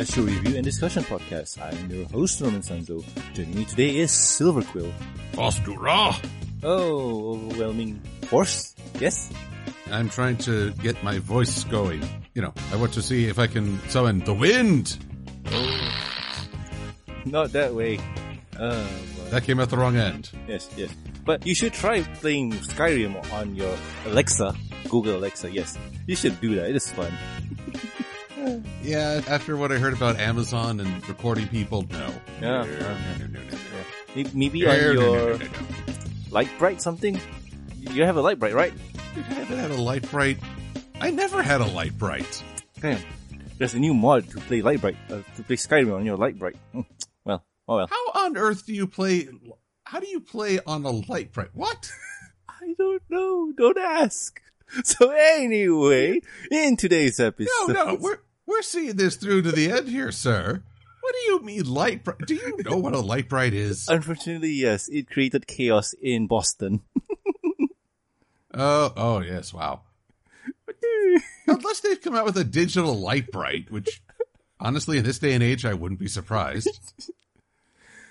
a show review and discussion podcast. I'm your host, Norman Sanzo. Joining me today is Silver Quill. Ostura! Oh, overwhelming force? Yes? I'm trying to get my voice going. You know, I want to see if I can summon the wind! Not that way. Uh, but That came out the wrong end. yes, yes. But you should try playing Skyrim on your Alexa, Google Alexa, yes. You should do that, it is fun. Yeah, after what I heard about Amazon and recording people, no. Yeah. No, no, no, no, no, no. May- Maybe on your light bright something? You have a Lite-Brite, right? I haven't had a Lite-Brite. I never had a Lite-Brite. Damn. There's a new mod to play Lite-Brite, uh, to play Skyrim on your Lite-Brite. Hmm. Well, oh well. How on earth do you play? How do you play on a Lite-Brite? What? I don't know. Don't ask. So anyway, in today's episode, No, no, we're we're seeing this through to the end here, sir. What do you mean Lite-Brite? Do you know what a Lite-Brite is? unfortunately, yes, it created chaos in Boston. Oh, oh yes, wow. Unless they've come out with a digital Lite-Brite, which honestly, in this day and age, I wouldn't be surprised.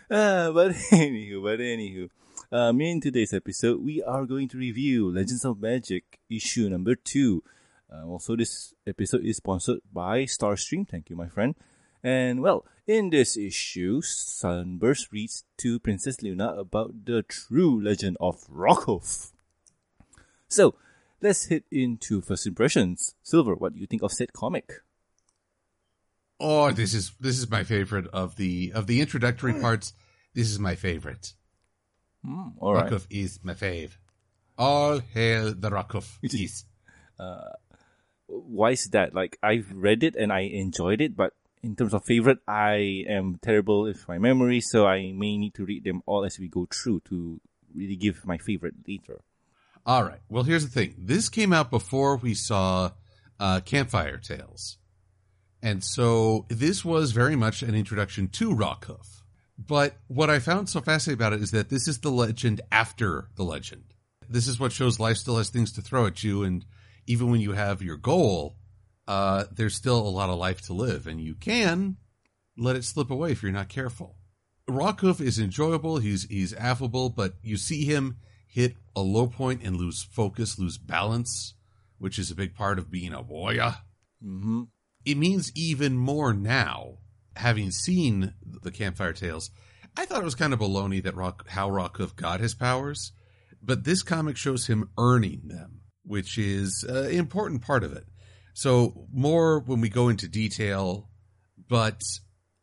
Uh, but anywho, but anywho, um, in today's episode, we are going to review Legends of Magic issue number two. Uh, also, this episode is sponsored by Starstream. Thank you, my friend. And well, in this issue, Sunburst reads to Princess Luna about the true legend of Rockhoof. So, let's hit into first impressions. Silver, what do you think of said comic? Oh, this is this is my favorite of the of the introductory parts. This is my favorite. Hmm, all right. Rockhoof is my fave. All hail the Rockhoof. Yes. why is that? Like I've read it and I enjoyed it, but in terms of favorite, I am terrible with my memory, so I may need to read them all as we go through to really give my favorite later. All right. Well, here's the thing. This came out before we saw uh, Campfire Tales. And so this was very much an introduction to Rockhoof. But what I found so fascinating about it is that this is the legend after the legend. This is what shows life still has things to throw at you. And even when you have your goal, uh, there's still a lot of life to live. And you can let it slip away if you're not careful. Rockhoof is enjoyable. He's he's affable, but you see him hit a low point and lose focus, lose balance, which is a big part of being a warrior. Mm-hmm. It means even more now, having seen the Campfire Tales. I thought it was kind of baloney that Rock, how Rockhoof got his powers, but this comic shows him earning them, which is an important part of it. So more when we go into detail, but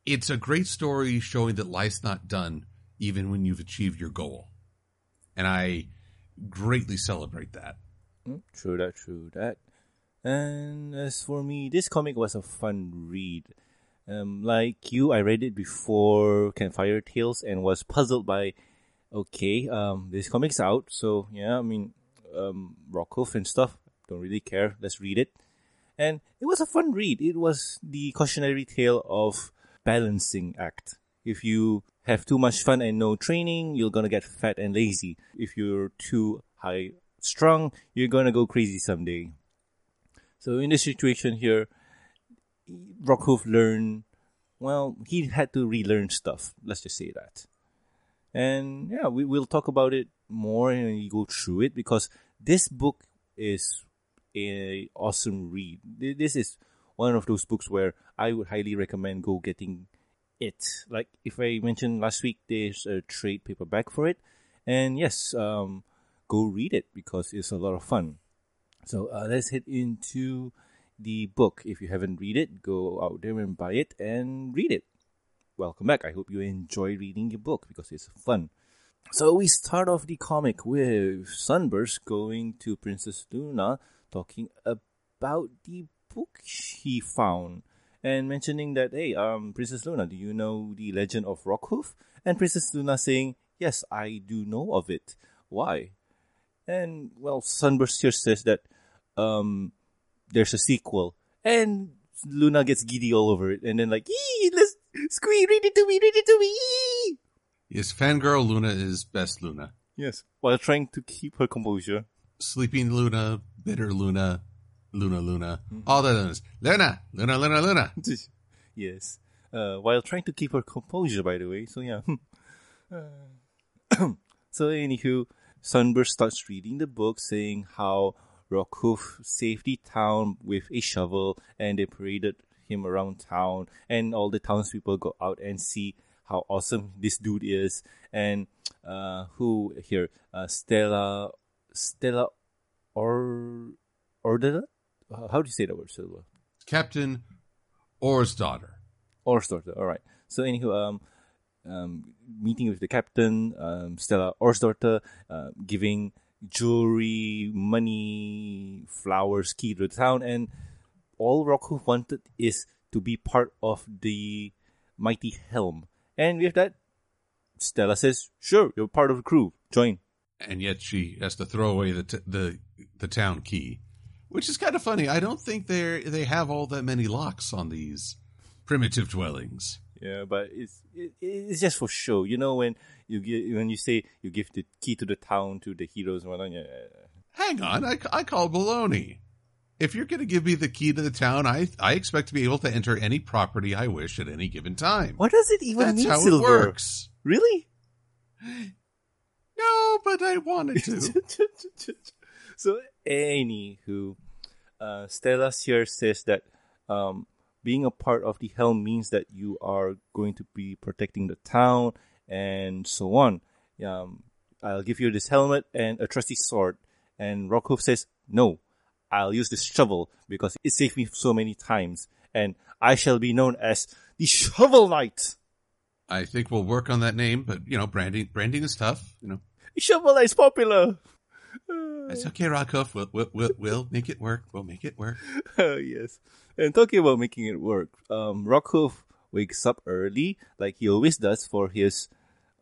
it's a great story showing that life's not done even when you've achieved your goal. And I greatly celebrate that. Mm, True that, true that. And as for me, this comic was a fun read. Um, like you, I read it before Campfire Tales and was puzzled by, okay, um, this comic's out, so yeah, I mean, um, Rockhoof and stuff, don't really care, let's read it. And it was a fun read. It was the cautionary tale of balancing act. If you have too much fun and no training, you're gonna get fat and lazy. If you're too high strung, you're gonna go crazy someday. So in this situation here, Rockhoof learned, well, he had to relearn stuff. Let's just say that. And yeah, we will talk about it more and we go through it because this book is a awesome read. This is one of those books where I would highly recommend go getting it. Like if I mentioned last week, there's a trade paperback for it, and yes, um, go read it because it's a lot of fun. So uh, let's head into the book. If you haven't read it, go out there and buy it and read it. Welcome back. I hope you enjoy reading your book because it's fun. So we start off the comic with Sunburst going to Princess Luna talking about the book he found and mentioning that, hey, um, Princess Luna, do you know the legend of Rockhoof? And Princess Luna saying, yes, I do know of it. Why? And, well, Sunburst here says that, um, there's a sequel. And Luna gets giddy all over it. And then like, let's, Squee, read it to me, read it to me, ee! Yes, fangirl Luna is best Luna. Yes. While trying to keep her composure. Sleeping Luna, bitter Luna, Luna Luna, all the Lunas. Luna, Luna, Luna, Luna. Yes. Uh, while trying to keep her composure, by the way. So yeah. so anywho, Sunburst starts reading the book, saying how Rockhoof saved the town with a shovel, and they paraded him around town, and all the townspeople go out and see how awesome this dude is, and uh, who here, uh, Stella, Stella, or Order. How do you say that word, Silva? Captain Orr's daughter. Orr's daughter. All right. So anywho, um, um, meeting with the captain, um, Stella Orr's daughter, uh, giving jewelry, money, flowers, key to the town, and all Rockhoof wanted is to be part of the mighty helm. And with that, Stella says, "Sure, you're part of the crew. Join." And yet she has to throw away the t- the the town key, which is kind of funny. I don't think they they have all that many locks on these primitive dwellings. Yeah, but it's it, it's just for show. You know when you give when you say you give the key to the town to the heroes and whatnot. Yeah, Hang on, I, I call baloney. If you're going to give me the key to the town, I I expect to be able to enter any property I wish at any given time. What does it even That's mean, how Silver? it works. Really? No, but I wanted to. so, anywho, uh, Stella here says that um, being a part of the helm means that you are going to be protecting the town and so on. Um, I'll give you this helmet and a trusty sword. And Rockhoof says, No, I'll use this shovel because it saved me so many times. And I shall be known as the Shovel Knight. I think we'll work on that name, but you know, branding branding is tough. You know, Shovel Knight's popular. it's okay, Rockhoof. We'll, we'll we'll we'll make it work. We'll make it work. Oh, yes. And talking about making it work, um, Rockhoof wakes up early, like he always does for his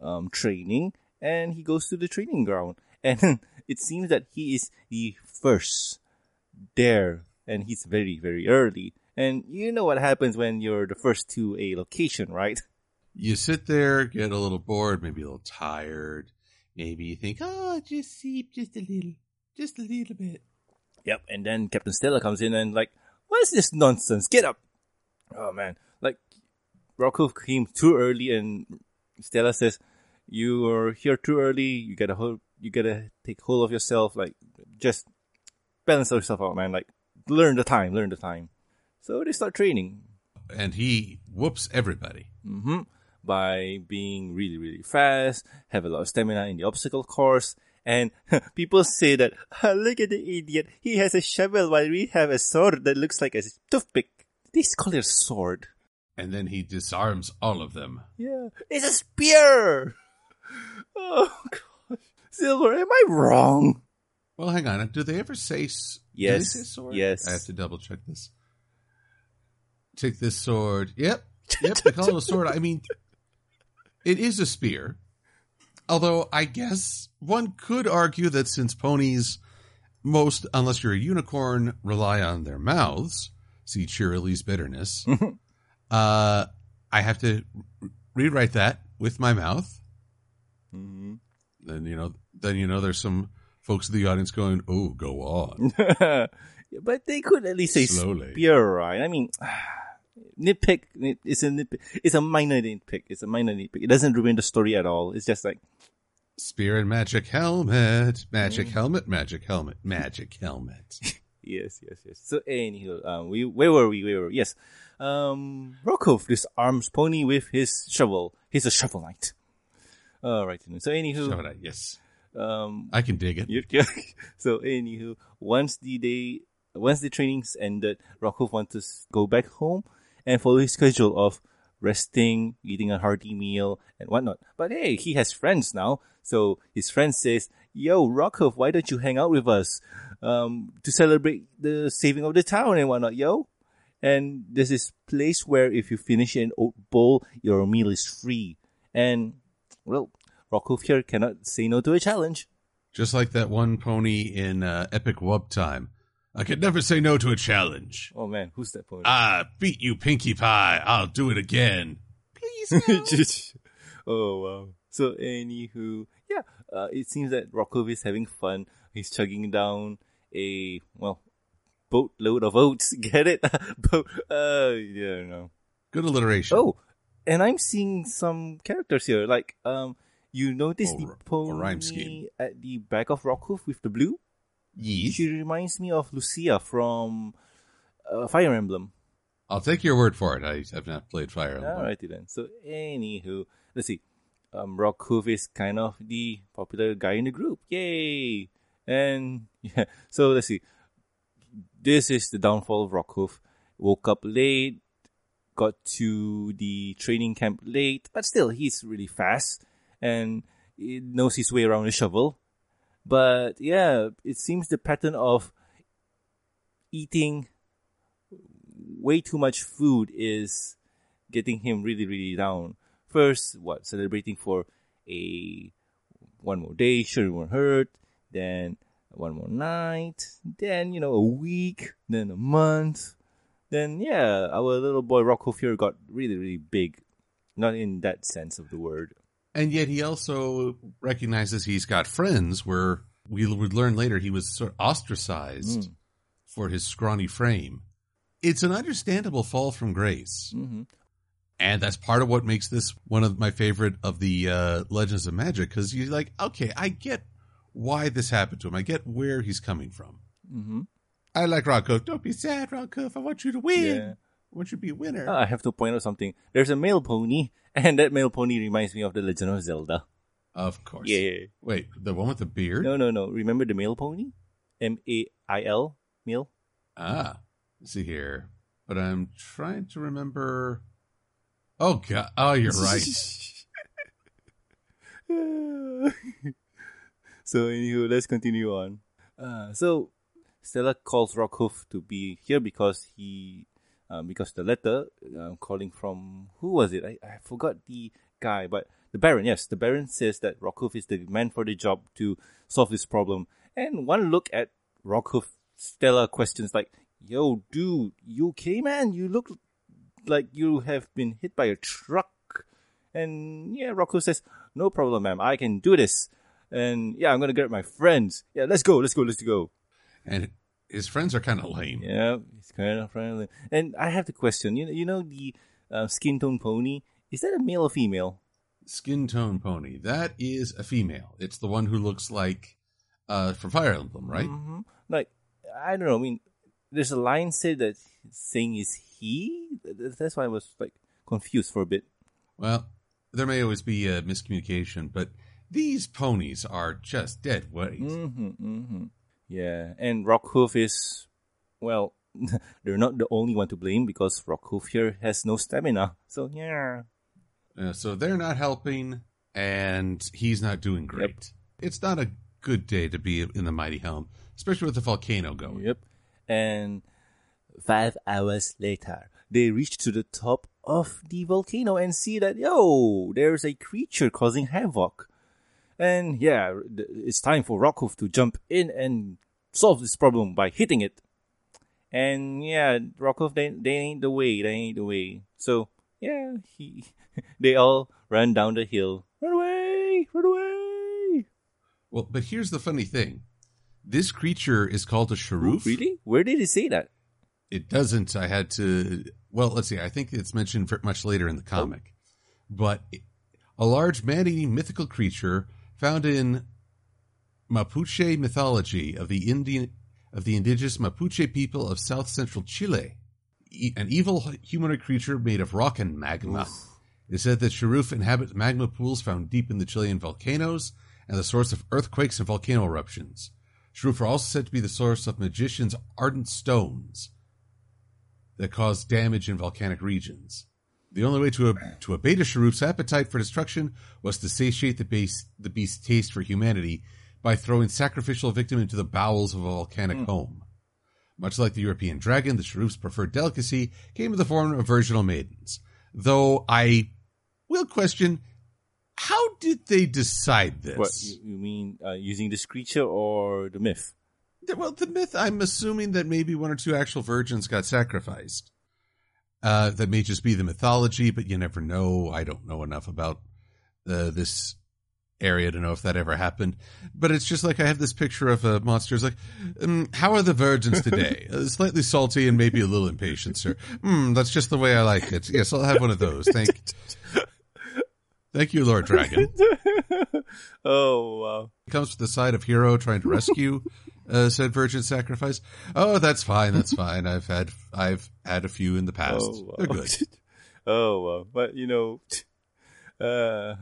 um, training, and he goes to the training ground. And it seems that he is the first there, and he's very, very early. And you know what happens when you're the first to a location, right? You sit there, get a little bored, maybe a little tired. Maybe you think, oh, just sleep just a little, just a little bit. Yep. And then Captain Stella comes in and like, what is this nonsense? Get up! Oh man, like Rockhoof came too early, and Stella says, "You are here too early. You gotta hold, you gotta take hold of yourself. Like, just balance yourself out, man. Like, learn the time, learn the time." So they start training And he whoops everybody. hmm by being really, really fast, have a lot of stamina in the obstacle course, and people say that, "Ah, look at the idiot, he has a shovel while we have a sword that looks like a toothpick. They call it a sword. And then he disarms all of them. Yeah, it's a spear! Oh gosh. Silver, am I wrong? Well, hang on. Do they ever say? they Yes. say sword? Yes. I have to double check this. Take this sword. Yep. Yep. They call it a sword. I mean, it is a spear. Although I guess one could argue that since ponies, most, unless you're a unicorn, rely on their mouths. See Cheerilee's bitterness. uh, I have to re- rewrite that with my mouth. hmm Then you know, then you know, there's some folks in the audience going, "Oh, go on." but they could at least say Slowly. spear, right? I mean, nitpick. It's a nitpick. It's a minor nitpick. It's a minor nitpick. It doesn't ruin the story at all. It's just like, Spear and magic helmet, magic helmet, magic helmet, magic helmet. yes, yes, yes. So anywho, um, we where were we? Where were we? Yes, um, Rockhoof disarms Pony with his shovel. He's a shovel knight. All right. So anywho, Shovel knight, yes, um, I can dig it. Yeah. So anywho, once the day, once the trainings ended, Rockhoof wants to go back home and follow his schedule of resting, eating a hearty meal, and whatnot. But hey, he has friends now. So his friend says, "Yo, Rockhoof, why don't you hang out with us um, to celebrate the saving of the town and whatnot, yo?" And there's this place where if you finish an oat bowl, your meal is free. And well, Rockhoof here cannot say no to a challenge. Just like that one pony in uh, Epic Wub Time. I could never say no to a challenge. Oh man, who's that pony? I beat you, Pinkie Pie. I'll do it again. Please. oh wow. So anywho, yeah, uh, it seems that Rockhoof is having fun. He's chugging down a well boatload of oats. Get it? Boat. Uh, yeah, no. Good alliteration. Oh, and I'm seeing some characters here. Like, um, you notice Oh, the pony rhyme scheme. at the back of Rockhoof with the blue? Yes. She reminds me of Lucia from uh, Fire Emblem. I'll take your word for it. I have not played Fire Emblem. Alrighty then. So, anywho, let's see. Um, Rockhoof is kind of the popular guy in the group. Yay! And yeah, so let's see. This is the downfall of Rockhoof. Woke up late, got to the training camp late, but still, he's really fast and knows his way around a shovel. But yeah, it seems the pattern of eating way too much food is getting him really, really down. First, what celebrating for a one more day, sure it won't hurt. Then one more night. Then you know a week. Then a month. Then yeah, our little boy Rocco here got really, really big. Not in that sense of the word. And yet he also recognizes he's got friends where we would learn later he was sort of ostracized Mm. for his scrawny frame. It's an understandable fall from grace. hmm And that's part of what makes this one of my favorite of the uh, Legends of Magic because you're like, okay, I get why this happened to him. I get where he's coming from. hmm I like Rockcliffe. Don't be sad, Rockcliffe. I want you to win. Yeah. I want you be a winner. Ah, I have to point out something. There's a male pony, and that male pony reminds me of the Legend of Zelda. of course. Yeah. Wait, the one with the beard? No, no, no. Remember the male pony? M A I L male. Ah, let's see here. But I'm trying to remember. Oh god! Oh, you're right. so anywho, let's continue on. Uh, so Stella calls Rockhoof to be here because he, um, because the letter uh, calling from who was it? I, I forgot the guy, but the Baron. Yes, the Baron says that Rockhoof is the man for the job to solve this problem. And one look at Rockhoof, Stella questions like, "Yo, dude, you okay, man? You look like you have been hit by a truck." And yeah, Rocco says, No problem, ma'am. I can do this. And yeah, I'm to get my friends. Yeah, let's go. Let's go. Let's go. and his friends are kind of lame. Yeah, it's kind of friendly. And I have the question. You know, you know the uh, skin tone pony? Is that a male or female? Skin tone pony. That is a female. It's the one who looks like uh from Fire Emblem, right? hmm Like, I don't know. I mean, there's a line said that saying is he. That's why I was like confused for a bit. Well, there may always be a miscommunication, but these ponies are just dead weight. Mm-hmm, mm-hmm. Yeah, and Rockhoof is, well, they're not the only one to blame because Rockhoof here has no stamina. So yeah, Uh, so they're not helping, and he's not doing great. It's not a good day to be in the Mighty Helm, especially with the volcano going. yep. And five hours later, they reach to the top of the volcano and see that yo, there's a creature causing havoc. And yeah, it's time for Rockhoof to jump in and solve this problem by hitting it. And yeah, Rockhoof, they, they ain't the way, they ain't the way. So yeah, he, they all run down the hill. Run away, run away. Well, but here's the funny thing: this creature is called a Cherufe. Really? Where did he say that? It doesn't. I had to. Well, let's see. I think it's mentioned much later in the comic, oh. but a large man-eating mythical creature found in Mapuche mythology of the Indian of the indigenous Mapuche people of south central Chile. E- an evil humanoid creature made of rock and magma. It is said that Cherufe inhabit magma pools found deep in the Chilean volcanoes and the source of earthquakes and volcano eruptions. Cherufe are also said to be the source of magicians' ardent stones that cause damage in volcanic regions. The only way to, ab- to abate a Cherufe's appetite for destruction was to satiate the, base, the beast's taste for humanity by throwing sacrificial victim into the bowels of a volcanic home. Much like the European dragon, the Cherufe's preferred delicacy came in the form of virginal maidens. Though I will question, how did they decide this? What you, you mean uh, using this creature or the myth? Well, the myth, I'm assuming that maybe one or two actual virgins got sacrificed. Uh, that may just be the mythology, but you never know. I don't know enough about uh, this area to know if that ever happened. But it's just like I have this picture of a monster. It's like, um, how are the virgins today? uh, slightly salty and maybe a little impatient, sir. Mm, that's just the way I like it. Yes, I'll have one of those. Thank, thank you, Lord Dragon. oh wow. comes with the side of hero trying to rescue uh, said virgin sacrifice. Oh, that's fine. That's fine. I've had I've had a few in the past. Oh, wow. They're good. oh wow. But you know, uh,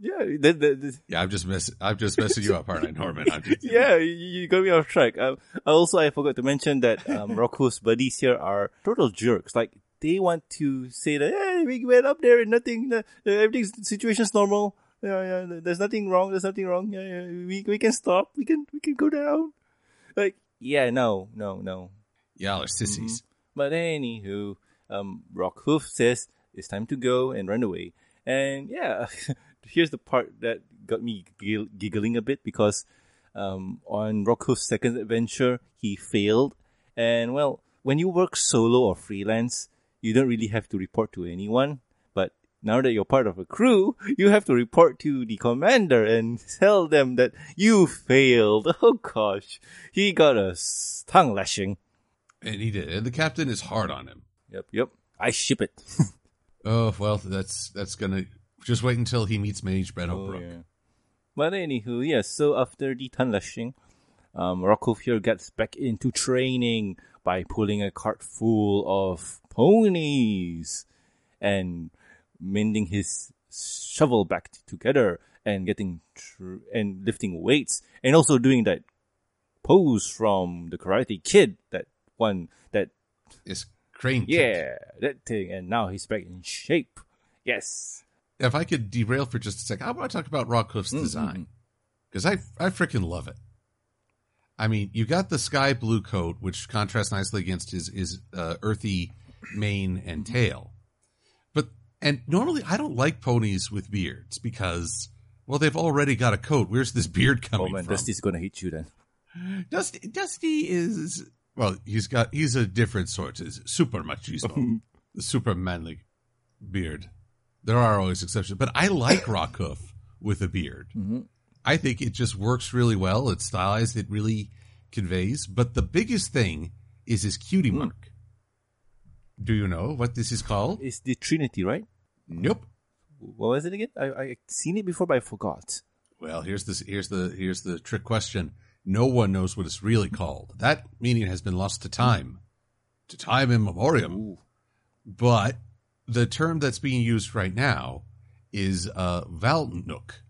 yeah, that, that, that- Yeah, I'm just mess I'm just messing you up, aren't I, Norman? Just, yeah, you, you got me off track. Um, also, I forgot to mention that um, Rocco's buddies here are total jerks. Like they want to say that hey, we went up there and nothing, uh, everything's situation's normal. Yeah, yeah, there's nothing wrong. There's nothing wrong. Yeah, yeah, we we can stop. We can we can go down. Like yeah, no, no, no. Y'all are sissies. But anywho, um, Rockhoof says it's time to go and run away. And yeah, here's the part that got me giggling a bit because um, on Rockhoof's second adventure, he failed. And well, when you work solo or freelance, you don't really have to report to anyone. Now that you're part of a crew, you have to report to the commander and tell them that you failed. Oh gosh, he got a tongue lashing. And he did. And the captain is hard on him. Yep, yep. I ship it. Oh well, that's that's gonna just wait until he meets Mage Benno Oh, yeah. But anywho, yes. So after the tongue lashing, um, here gets back into training by pulling a cart full of ponies and mending his shovel back together and getting tr- and lifting weights and also doing that pose from the Karate Kid. That one. that is crane. kick. yeah, that thing. And now he's back in shape. Yes. If I could derail for just a second, I want to talk about Rockhoof's Mm, design because I I freaking love it. I mean, you got the sky blue coat, which contrasts nicely against his his uh, earthy mane and tail. And normally I don't like ponies with beards because well they've already got a coat. Where's this beard Oh coming man, from? Dusty's gonna hit you then. Dusty Dusty is well, he's got he's a different sort. Is super machismo, the super manly beard. There are always exceptions, but I like Rockhoof with a beard. Mhm. I think it just works really well. It's stylized. It really conveys. But the biggest thing is his cutie mark. Do you know what this is called? It's the Trinity, right? Nope. What was it again? I I seen it before, but I forgot. Well, here's this. Here's the. Here's the trick question. No one knows what it's really called. That meaning has been lost to time, to time immemorial. But the term that's being used right now is uh, Valnook,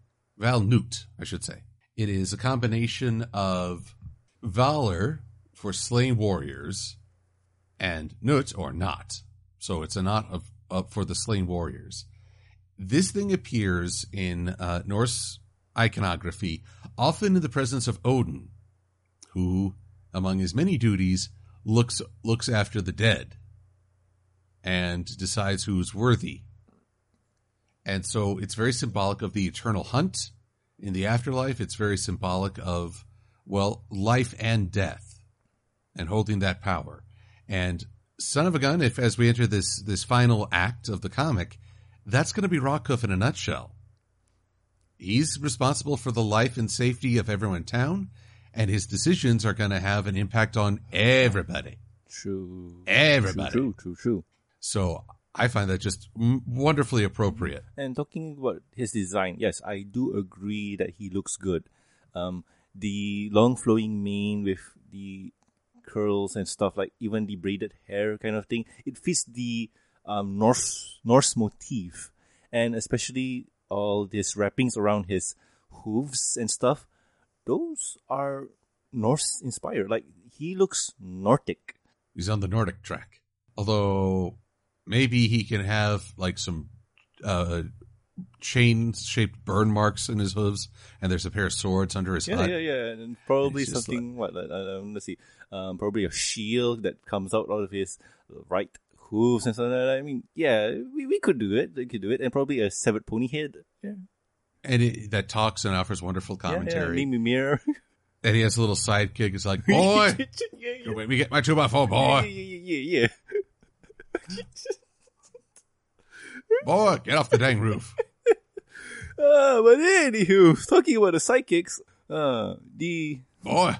Valknut, I should say. It is a combination of valor for slain warriors and nut or not. So it's a knot of, of for the slain warriors. This thing appears in uh, Norse iconography, often in the presence of Odin, who, among his many duties, looks looks after the dead and decides who's worthy. And so it's very symbolic of the eternal hunt in the afterlife. It's very symbolic of, well, life and death and holding that power. And son of a gun, if as we enter this, this final act of the comic, that's going to be Rockhoof in a nutshell. He's responsible for the life and safety of everyone in town, and his decisions are going to have an impact on everybody. True. Everybody. True, true, true, true. So I find that just wonderfully appropriate. And talking about his design, yes, I do agree that he looks good. Um, the long flowing mane with the curls and stuff, like even the braided hair kind of thing, it fits the um, Norse Norse motif, and especially all these wrappings around his hooves and stuff. Those are Norse inspired. Like he looks Nordic. He's on the Nordic track. Although maybe he can have like some uh, chain shaped burn marks in his hooves, and there's a pair of swords under his Yeah, hut. yeah, yeah, and probably It's just something. what? Uh, let's see. Um, probably a shield that comes out of his right hooves and stuff like that. I mean, yeah, we, we could do it. We could do it, and probably a severed pony head. Yeah, And it, that talks and offers wonderful yeah, yeah. commentary. Mimir. and he has a little sidekick. It's like, boy, yeah, yeah, you made me get my two by four, boy. yeah, yeah, yeah, yeah. Boy, get off the dang roof. Uh, but anywho, talking about the sidekicks, uh, the Boy,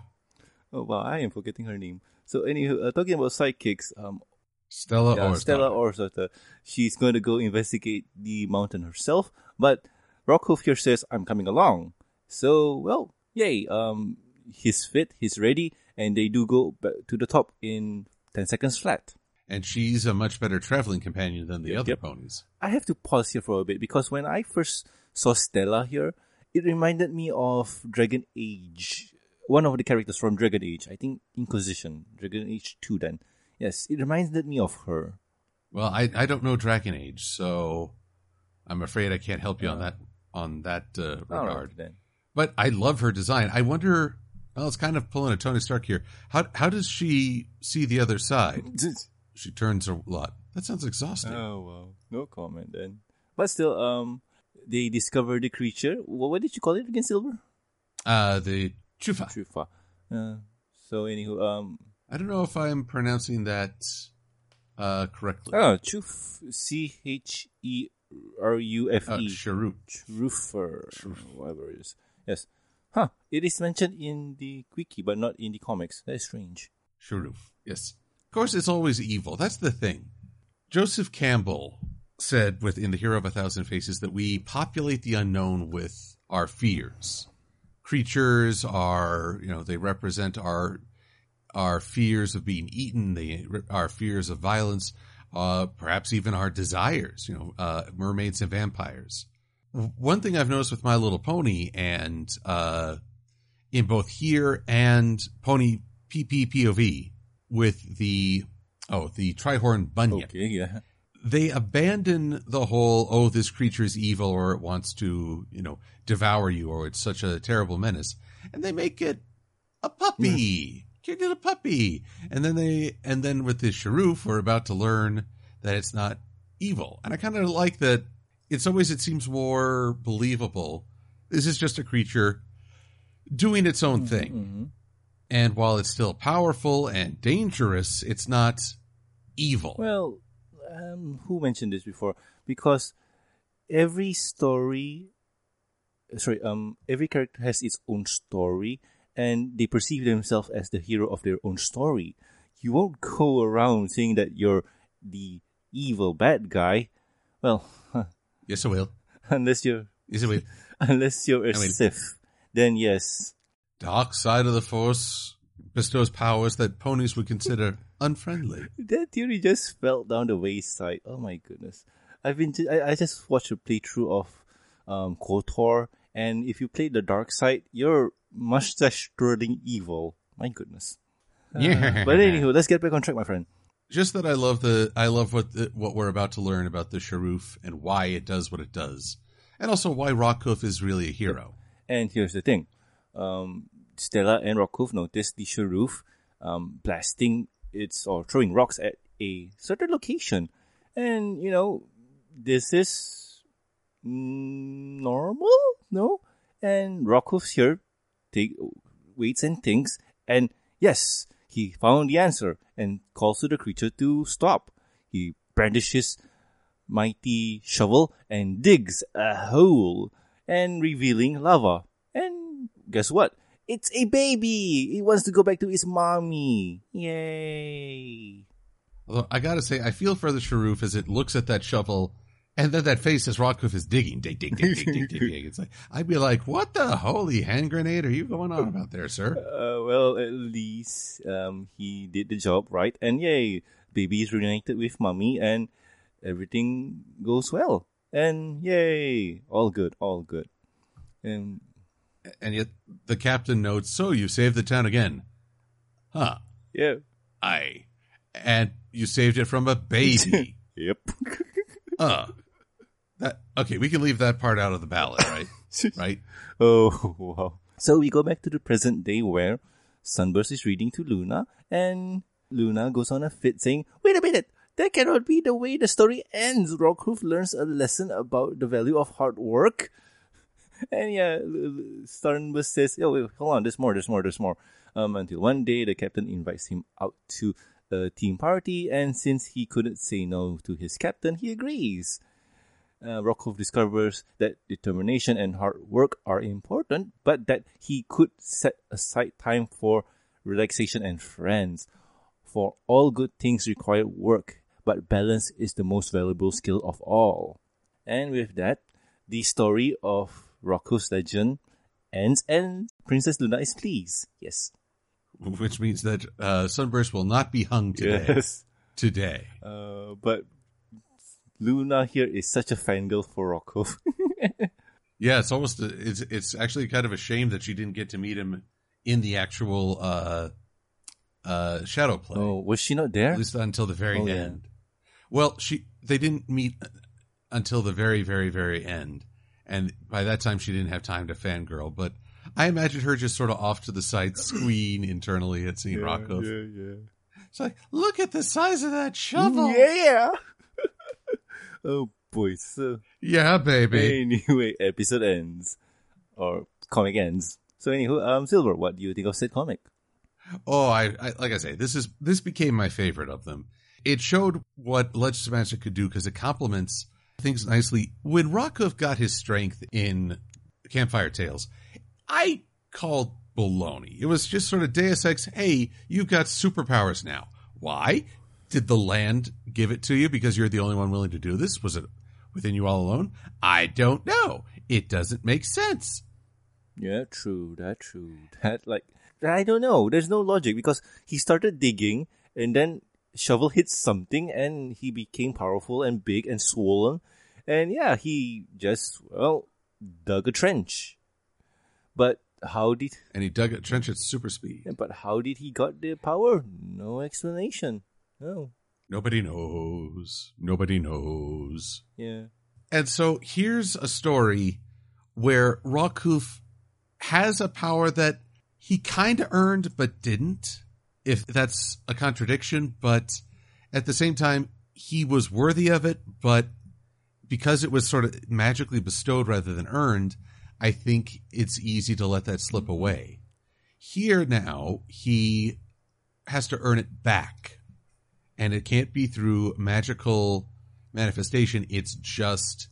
oh wow, I am forgetting her name. So anywho, uh, talking about sidekicks, um, Stella yeah, or Stella Orsota, she's going to go investigate the mountain herself. But Rockhoof here says, "I'm coming along." So well, yay! Um, he's fit, he's ready, and they do go back to the top in ten seconds flat. and she's a much better traveling companion than the Yep, other yep. ponies. I have to pause here for a bit because when I first saw Stella here, it reminded me of Dragon Age. One of the characters from Dragon Age, I think Inquisition, Dragon Age 2 then. Yes, it reminded me of her. Well, I I don't know Dragon Age, so I'm afraid I can't help you on that on that uh, regard. right, then. But I love her design. I wonder. Well, it's kind of pulling a Tony Stark here. How how does she see the other side? She turns a lot. That sounds exhausting. Oh wow, no comment then. But still, um, they discover the creature. What, what did you call it again, Silver? Uh, the Chufa. Chufa. Uh, so anywho, um, I don't know if I'm pronouncing that uh, correctly. oh, Chuf, C H E R U F Uh, E. Whatever it is. Yes. Huh. It is mentioned in the wiki, but not in the comics. That is strange. Sharuf. Yes. Of course, it's always evil. That's the thing. Joseph Campbell said within The Hero of a Thousand Faces that we populate the unknown with our fears. Creatures are, you know, they represent our our fears of being eaten, they our fears of violence, uh, perhaps even our desires. You know, uh, mermaids and vampires. One thing I've noticed with My Little Pony and uh, in both here and Pony PPPOV with the oh the Trihorn Bunyip, Okay, yeah. They abandon the whole oh this creature is evil or it wants to you know devour you or it's such a terrible menace, and they make it a puppy. Get it a puppy, and then they and then with this Cherufe, we're about to learn that it's not evil, and I kind of like that. In some ways, it seems more believable. This is just a creature doing its own thing. hmm And while it's still powerful and dangerous, it's not evil. Well, um, who mentioned this before? Because every story, sorry, um, every character has its own story, and they perceive themselves as the hero of their own story. You won't go around saying that you're the evil bad guy. Well, yes, I will. unless you're Yes, I will. unless you're a I mean- Sith, then yes. Dark side of the Force bestows powers that ponies would consider unfriendly. That theory just fell down the wayside. Oh my goodness! I've been ju- I, I just watched a playthrough of um KOTOR, and if you play the dark side, you're mustache twirling evil. My goodness. Uh, Yeah. But anywho, let's get back on track, my friend. Just that I love the I love what the, what we're about to learn about the Cherufe and why it does what it does, and also why Rockhoof is really a hero. And here's the thing: um, Stella and Rockhoof notice the Cherufe um, blasting its or throwing rocks at a certain location, and you know this is normal, no? And Rockhoof's here, take waits and thinks, and yes, he found the answer and calls to the creature to stop. He brandishes mighty shovel and digs a hole and revealing lava. And guess what? It's a baby! He wants to go back to his mommy. Yay! Although I gotta say, I feel for the Cherufe as it looks at that shovel, and then that face as Rockhoof is digging, dig, dig, dig, dig, dig, dig, dig. It's like I'd be like, "What the holy hand grenade are you going on about there, sir?" Uh, well, at least um, he did the job right, and yay, baby is reunited with mommy, and everything goes well, and yay, all good, all good, and And yet the captain notes, "So you saved the town again, huh?" yeah, I, and you saved it from a baby. yep. uh, that okay? We can leave that part out of the ballot, right? right? Oh, wow. So we go back to the present day where Sunburst is reading to Luna, and Luna goes on a fit saying, Wait a minute, that cannot be the way the story ends. Rockhoof learns a lesson about the value of hard work. And yeah, L- Sunburst says, Oh, wait, hold on, there's more, there's more, there's more. Um, until one day, the captain invites him out to a team party, and since he couldn't say no to his captain, he agrees. uh, Rockhoof discovers that determination and hard work are important, but that he could set aside time for relaxation and friends. For all good things require work, but balance is the most valuable skill of all. And with that, the story of Rocco's legend ends and Princess Luna is pleased. Yes. Which means that uh, Sunburst will not be hung today. Yes. Today. Uh, but Luna here is such a fangirl for Rocco. Yeah, it's almost a, it's it's actually kind of a shame that she didn't get to meet him in the actual uh uh shadow play. oh, was she not there? At least until the very Oh, yeah. end. Well, she they didn't meet until the very very very end. And by that time she didn't have time to fangirl, but I imagine her just sort of off to the side squeeing internally at seeing Rocco. Yeah, yeah. It's like, look at the size of that shovel. Yeah. oh boy. So Yeah, baby. anyway, episode ends or comic ends. So anywho, um, Silver, what do you think of said comic? Oh, I, I like I say, this is this became my favorite of them. It showed what Legends of Magic could do because it complements things nicely. When Rockhoof got his strength in Campfire Tales, I called baloney. It was just sort of Deus Ex. Hey, you've got superpowers now. Why? Did the land give it to you because you're the only one willing to do this? Was it within you all alone? I don't know. It doesn't make sense. Yeah, true. That true. That like I don't know. There's no logic because he started digging and then shovel hit something and he became powerful and big and swollen. And yeah, he just well dug a trench. But how did And he dug a trench at super speed. but how did he got the power? No explanation. No. Nobody knows. Nobody knows. Yeah. And so here's a story where Rockhoof has a power that he kind of earned but didn't. If that's a contradiction, but at the same time, he was worthy of it, but because it was sort of magically bestowed rather than earned, I think it's easy to let that slip away. Here now, he has to earn it back. And it can't be through magical manifestation. It's just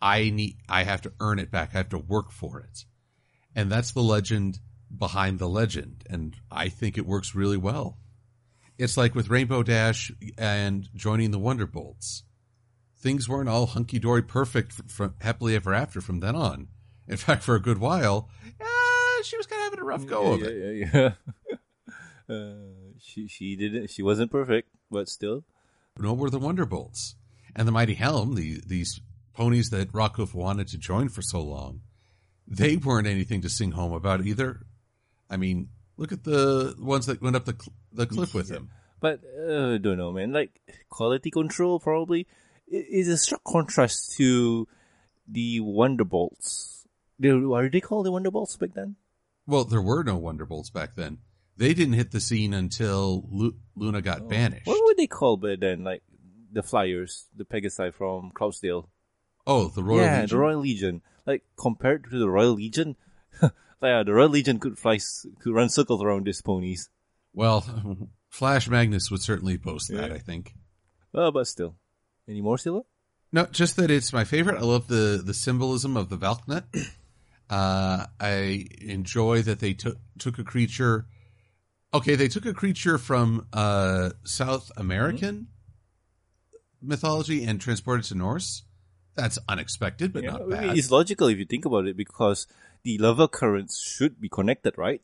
I need I have to earn it back. I have to work for it. And that's the legend behind the legend. And I think it works really well. It's like with Rainbow Dash and joining the Wonderbolts. Things weren't all hunky dory perfect from happily ever after from then on. In fact, for a good while, uh, she was kind of having a rough go yeah, of yeah, it. Yeah, yeah. uh, she she didn't she wasn't perfect, but still. nor were the Wonderbolts. And the Mighty Helm, the, these ponies that Rockhoof wanted to join for so long, they weren't anything to sing home about either. I mean, look at the ones that went up the, cl- the cliff with him. But uh, don't know, man. Like quality control, probably i- is a stark contrast to the Wonderbolts. Are they called? The Wonderbolts back then? Well, there were no Wonderbolts back then. They didn't hit the scene until Lu- Luna got oh. banished. What were they called back then? Like the Flyers, the Pegasi from Cloudsdale. Oh, the Royal yeah, Legion. the Royal Legion. Like compared to the Royal Legion, yeah, the Royal Legion could fly, could run circles around these ponies. Well, Flash Magnus would certainly boast that, I think. Well, but still, any more, Silla? No, just that it's my favorite. I love the the symbolism of the Valknut. Uh, I enjoy that they took took a creature. Okay, they took a creature from uh, South American mythology and transported to Norse. That's unexpected, but Yeah, not bad. it's logical if you think about it because the lava currents should be connected, right?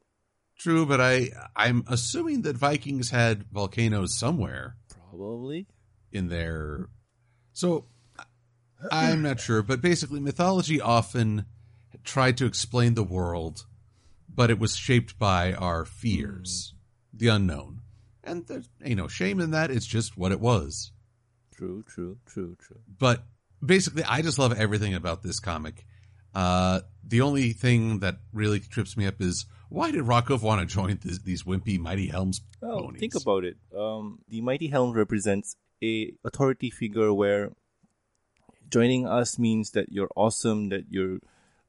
True, but I I'm assuming that Vikings had volcanoes somewhere Probably. in their. So I'm not sure, but basically, mythology often tried to explain the world, but it was shaped by our fears, the unknown. And there's ain't no shame in that. It's just what it was. True, true, true, true. But basically, I just love everything about this comic. Uh, the only thing that really trips me up is why did Rockhoof want to join this, these wimpy Mighty Helms Oh, ponies? think about it. Um, the Mighty Helm represents a authority figure where joining us means that you're awesome, that you're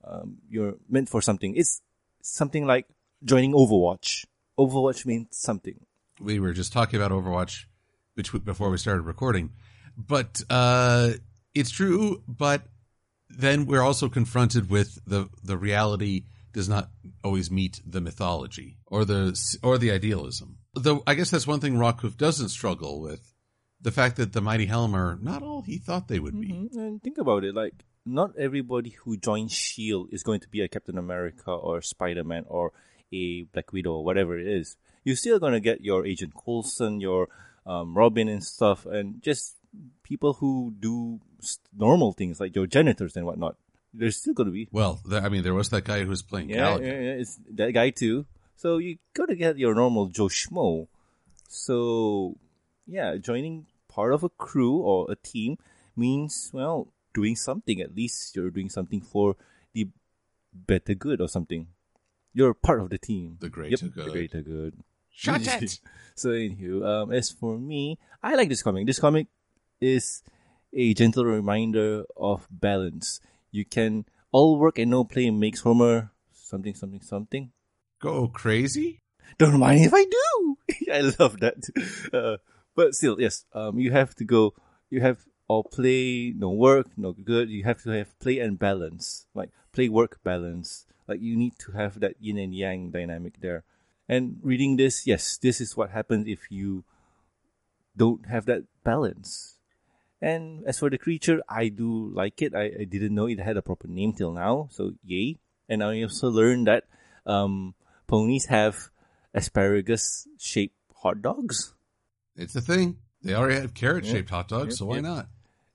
um, you're meant for something. It's something like joining Overwatch. Overwatch means something. we were just talking about Overwatch between, before we started recording, but uh, It's true, but then we're also confronted with the the reality does not always meet the mythology or the or the idealism. Though I guess that's one thing Rockhoof doesn't struggle with the fact that the Mighty Helm are not all he thought they would be. Mhm. And think about it, like not everybody who joins Shield is going to be a Captain America or Spider Man or a Black Widow or whatever it is. You're still gonna get your Agent Coulson, your um, Robin and stuff, and just people who do normal things like your janitors and whatnot. There's still gonna be. Well, I mean, there was that guy who was playing yeah, yeah, it's that guy too. So you gotta get your normal Joe Schmo. So yeah, joining part of a crew or a team means well doing something. At least you're doing something for the better good or something. You're part of the team. The greater yep, good. The greater good. Shut it! So anywho, um, as for me, I like this comic. This comic is a gentle reminder of balance. You can all work and no play makes Homer something something something. Go crazy? Don't mind if I do. I love that. Uh, but still, yes. Um, you have to go. You have all play, no work, no good. You have to have play and balance, like play work balance. Like you need to have that yin and yang dynamic there. And reading this, yes, this is what happens if you don't have that balance. And as for the creature, I do like it. I, I didn't know it had a proper name till now, so yay. And I also learned that um, ponies have asparagus shaped hot dogs. It's a thing. They already have carrot shaped hot dogs, so why not?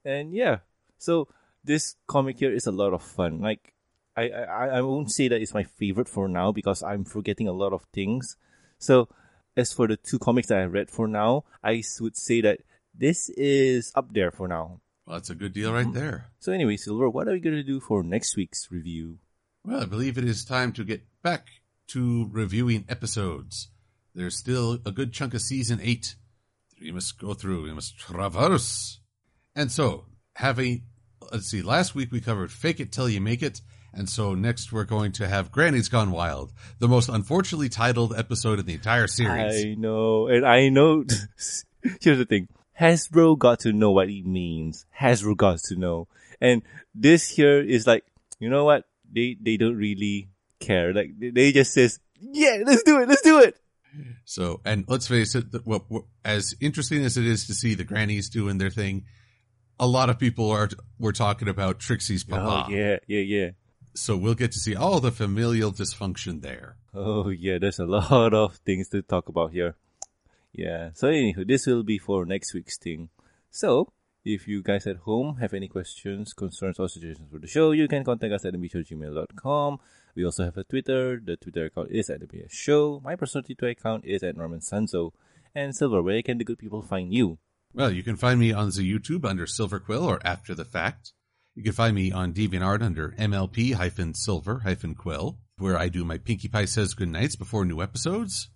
And yeah, so this comic here is a lot of fun. Like, I, I, I won't say that it's my favorite for now because I'm forgetting a lot of things. So, as for the two comics that I read for now, I would say that this is up there for now. Well, that's a good deal right mm-hmm. there. So anyway, Silver, what are we going to do for next week's review? Well, I believe it is time to get back to reviewing episodes. There's still a good chunk of season eight we must go through. We must traverse. And so, having, let's see, last week we covered Fake It Till You Make It. And so next we're going to have Granny's Gone Wild, the most unfortunately titled episode in the entire series. I know, and I know. Here's the thing: Hasbro got to know what it means. Hasbro got to know, and this here is like, you know what? They they don't really care. Like they just says, yeah, let's do it, let's do it. So, and let's face it, what, as interesting as it is to see the grannies doing their thing, a lot of people are we're talking about Trixie's oh, papa. Oh yeah, yeah, yeah. So we'll get to see all the familial dysfunction there. Oh yeah, there's a lot of things to talk about here. Yeah. So anywho, this will be for next week's thing. So if you guys at home have any questions, concerns, or suggestions for the show, you can contact us at thebshowgmail.com. We also have a Twitter. The Twitter account is at the MBS Show. My personal Twitter account is at Norman Sanzo. And Silver, where can the good people find you? Well, you can find me on the YouTube under Silver Quill or After the Fact. You can find me on DeviantArt under MLP hyphen Silver hyphen Quill, where I do my Pinkie Pie Says Good Nights before new episodes.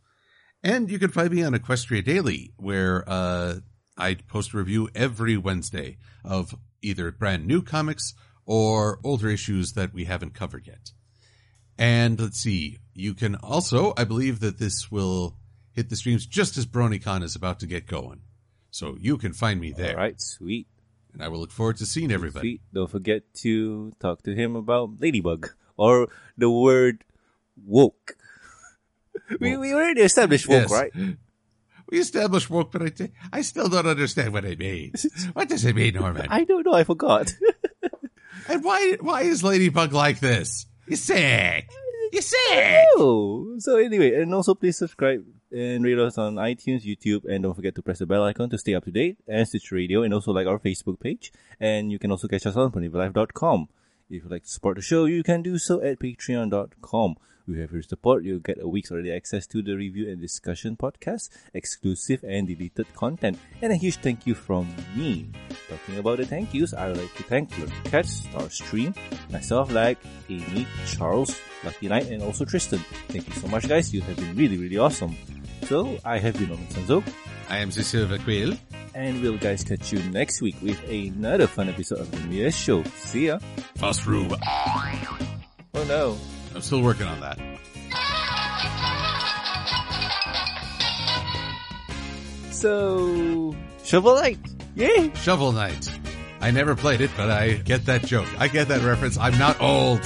And you can find me on Equestria Daily, where uh, I post a review every Wednesday of either brand new comics or older issues that we haven't covered yet. And let's see, you can also, I believe that this will hit the streams just as BronyCon is about to get going. So you can find me there. All right, sweet. And I will look forward to seeing everybody. Sweet. Don't forget to talk to him about Ladybug or the word woke. we, we already established woke, Yes. right? We established woke, but I, t- I still don't understand what it means. what does it mean, Norman? I don't know. I forgot. and why why is Ladybug like this? You're sick. You're sick. oh, so anyway, and also please subscribe and rate us on iTunes, YouTube, and don't forget to press the bell icon to stay up to date and Stitcher Radio, and also like our Facebook page. And you can also catch us on PonyvilleLive.com. If you'd like to support the show, you can do so at Patreon.com. Have your support. You'll get a week's early access to the review and discussion podcast, exclusive and deleted content, and a huge thank you from me. Talking about the thank yous, I would like to thank Lord Cat, Starstream, myself, like Amy, Charles, Lucky Knight, and also Tristan. Thank you so much, guys. You have been really, really awesome. So, I have been Norman Sanzo, I am the Silver Quill. and we'll guys catch you next week with another fun episode of the Mia Show. See ya. Fast Rube. Oh no. I'm still working on that. So, Shovel Knight. Yay! Shovel Knight. I never played it, but I get that joke. I get that reference. I'm not old.